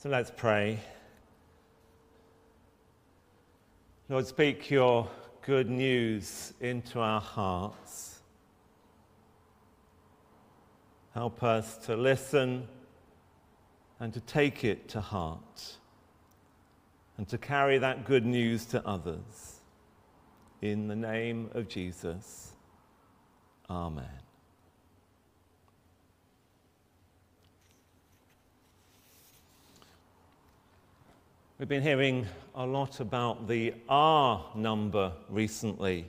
So let's pray. Lord, speak your good news into our hearts. Help us to listen and to take it to heart and to carry that good news to others. In the name of Jesus, Amen. We've been hearing a lot about the R number recently.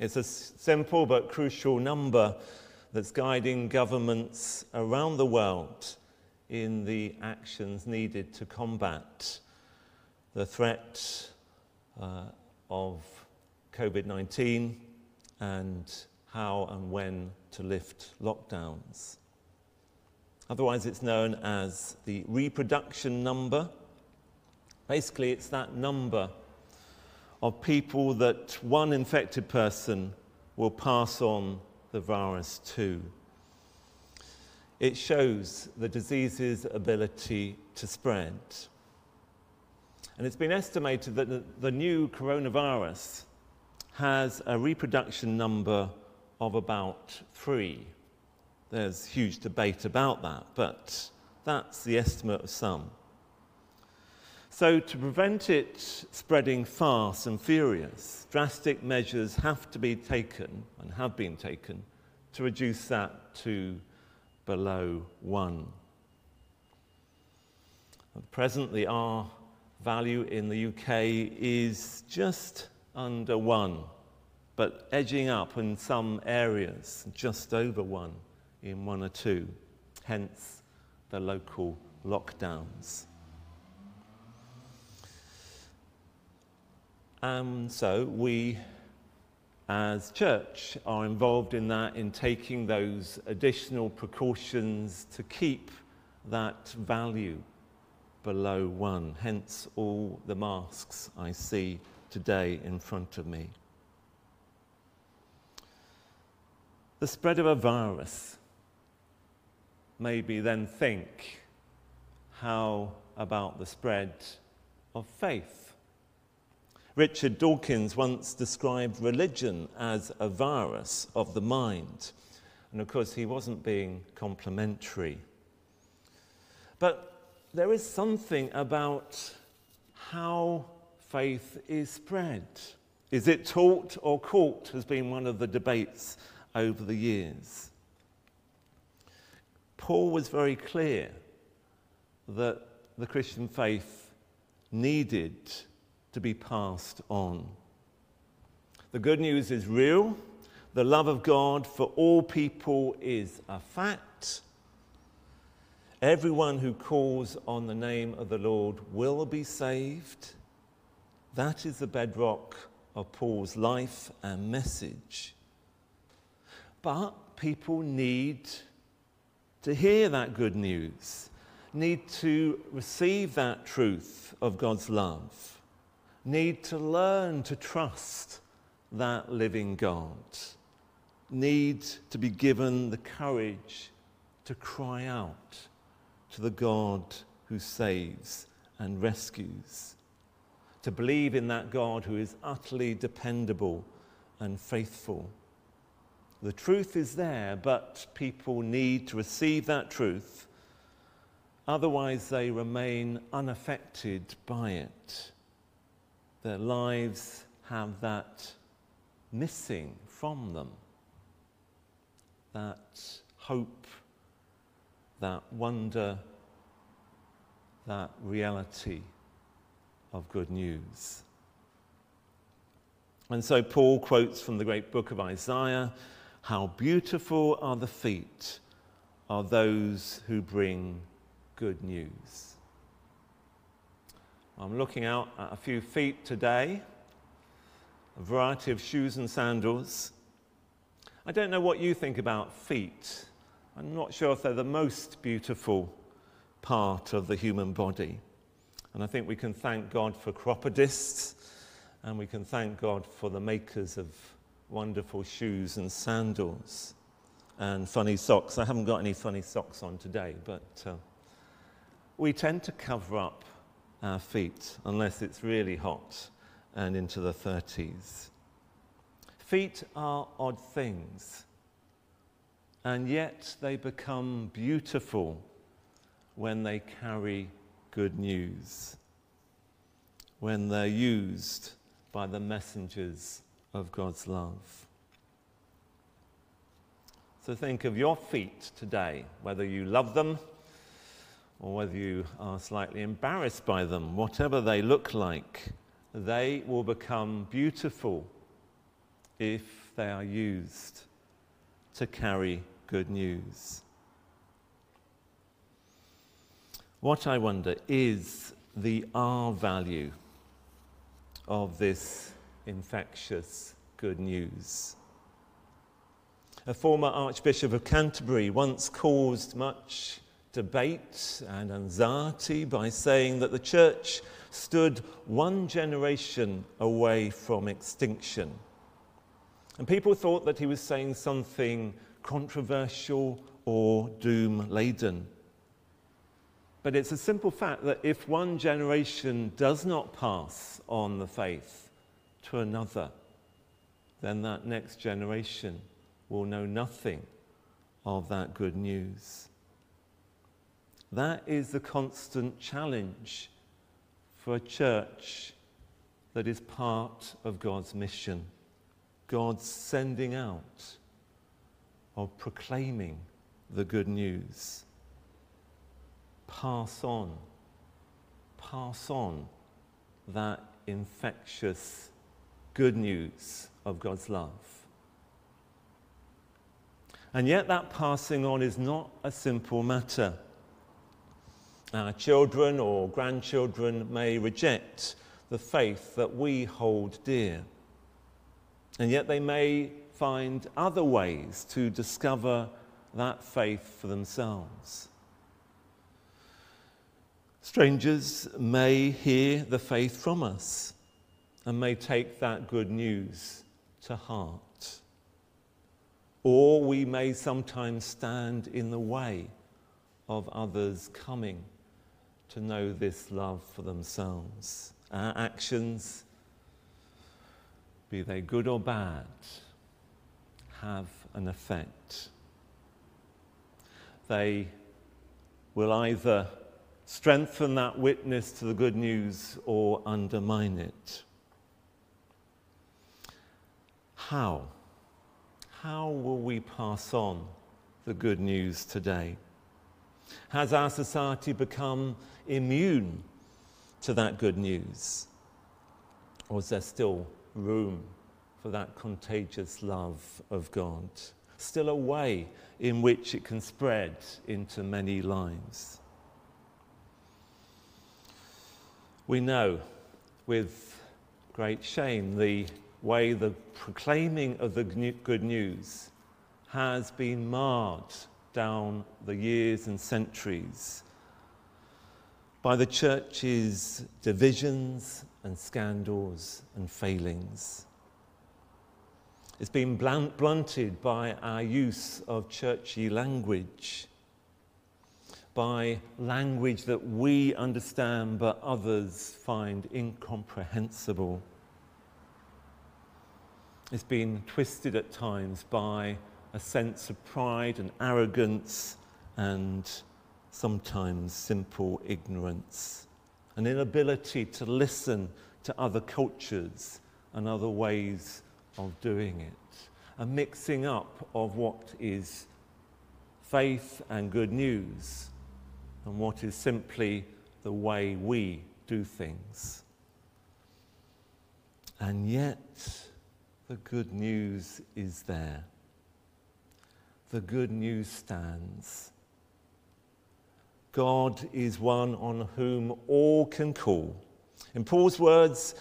It's a simple but crucial number that's guiding governments around the world in the actions needed to combat the threat uh, of COVID 19 and how and when to lift lockdowns. Otherwise, it's known as the reproduction number Basically, it's that number of people that one infected person will pass on the virus to. It shows the disease's ability to spread. And it's been estimated that the new coronavirus has a reproduction number of about three. There's huge debate about that, but that's the estimate of some. So, to prevent it spreading fast and furious, drastic measures have to be taken and have been taken to reduce that to below one. At present, the R value in the UK is just under one, but edging up in some areas, just over one in one or two, hence the local lockdowns. And so we, as church, are involved in that, in taking those additional precautions to keep that value below one. Hence, all the masks I see today in front of me. The spread of a virus. Maybe then think how about the spread of faith? Richard Dawkins once described religion as a virus of the mind. And of course, he wasn't being complimentary. But there is something about how faith is spread. Is it taught or caught has been one of the debates over the years. Paul was very clear that the Christian faith needed to be passed on. The good news is real. The love of God for all people is a fact. Everyone who calls on the name of the Lord will be saved. That is the bedrock of Paul's life and message. But people need to hear that good news, need to receive that truth of God's love need to learn to trust that living God, need to be given the courage to cry out to the God who saves and rescues, to believe in that God who is utterly dependable and faithful. The truth is there, but people need to receive that truth, otherwise, they remain unaffected by it their lives have that missing from them. That hope, that wonder, that reality of good news. And so Paul quotes from the great book of Isaiah How beautiful are the feet of those who bring good news. I'm looking out at a few feet today, a variety of shoes and sandals. I don't know what you think about feet. I'm not sure if they're the most beautiful part of the human body. And I think we can thank God for chiropodists and we can thank God for the makers of wonderful shoes and sandals and funny socks. I haven't got any funny socks on today, but uh, we tend to cover up our feet unless it's really hot and into the 30s. Feet are odd things, and yet they become beautiful when they carry good news, when they're used by the messengers of God's love. So think of your feet today, whether you love them or whether you are slightly embarrassed by them, whatever they look like, they will become beautiful if they are used to carry good news. What I wonder is the R value of this infectious good news. A former Archbishop of Canterbury once caused much debate and anxiety by saying that the church stood one generation away from extinction. And people thought that he was saying something controversial or doom laden. But it's a simple fact that if one generation does not pass on the faith to another, then that next generation will know nothing of that good news. That is the constant challenge for a church that is part of God's mission. God's sending out of proclaiming the good news. Pass on, pass on that infectious good news of God's love. And yet, that passing on is not a simple matter our children or grandchildren may reject the faith that we hold dear. And yet they may find other ways to discover that faith for themselves. Strangers may hear the faith from us and may take that good news to heart. Or we may sometimes stand in the way of others coming to know this love for themselves. Our actions, be they good or bad, have an effect. They will either strengthen that witness to the good news or undermine it. How? How will we pass on the good news today? Has our society become immune to that good news? Or is there still room for that contagious love of God? Still a way in which it can spread into many lives? We know with great shame the way the proclaiming of the good news has been marred down the years and centuries by the church's divisions and scandals and failings. It's been blunted by our use of churchy language, by language that we understand but others find incomprehensible. It's been twisted at times by a sense of pride and arrogance and sometimes simple ignorance, an inability to listen to other cultures and other ways of doing it, a mixing up of what is faith and good news and what is simply the way we do things. And yet, the good news is there the good news stands. God is one on whom all can call. In Paul's words,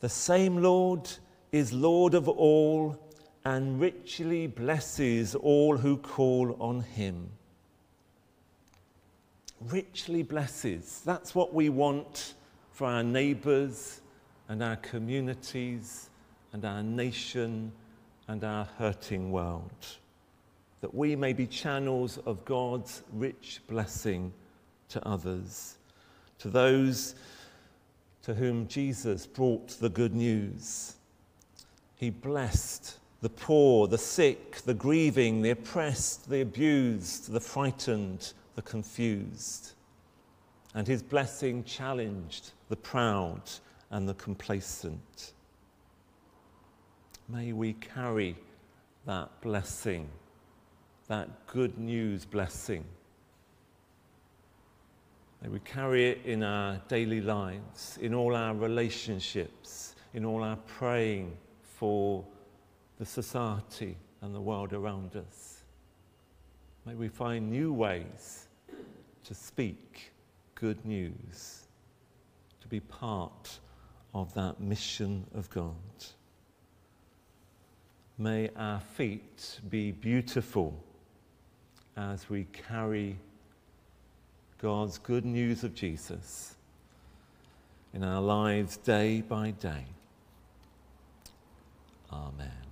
the same Lord is Lord of all and richly blesses all who call on him. Richly blesses. That's what we want for our neighbours and our communities and our nation and our hurting world that we may be channels of God's rich blessing to others. to those to whom Jesus brought the good news. He blessed the poor, the sick, the grieving, the oppressed, the abused, the frightened, the confused. And his blessing challenged the proud and the complacent. May we carry that blessing, that good news blessing. May we carry it in our daily lives, in all our relationships, in all our praying for the society and the world around us. May we find new ways to speak good news, to be part of that mission of God. May our feet be beautiful as we carry God's good news of Jesus in our lives day by day. Amen.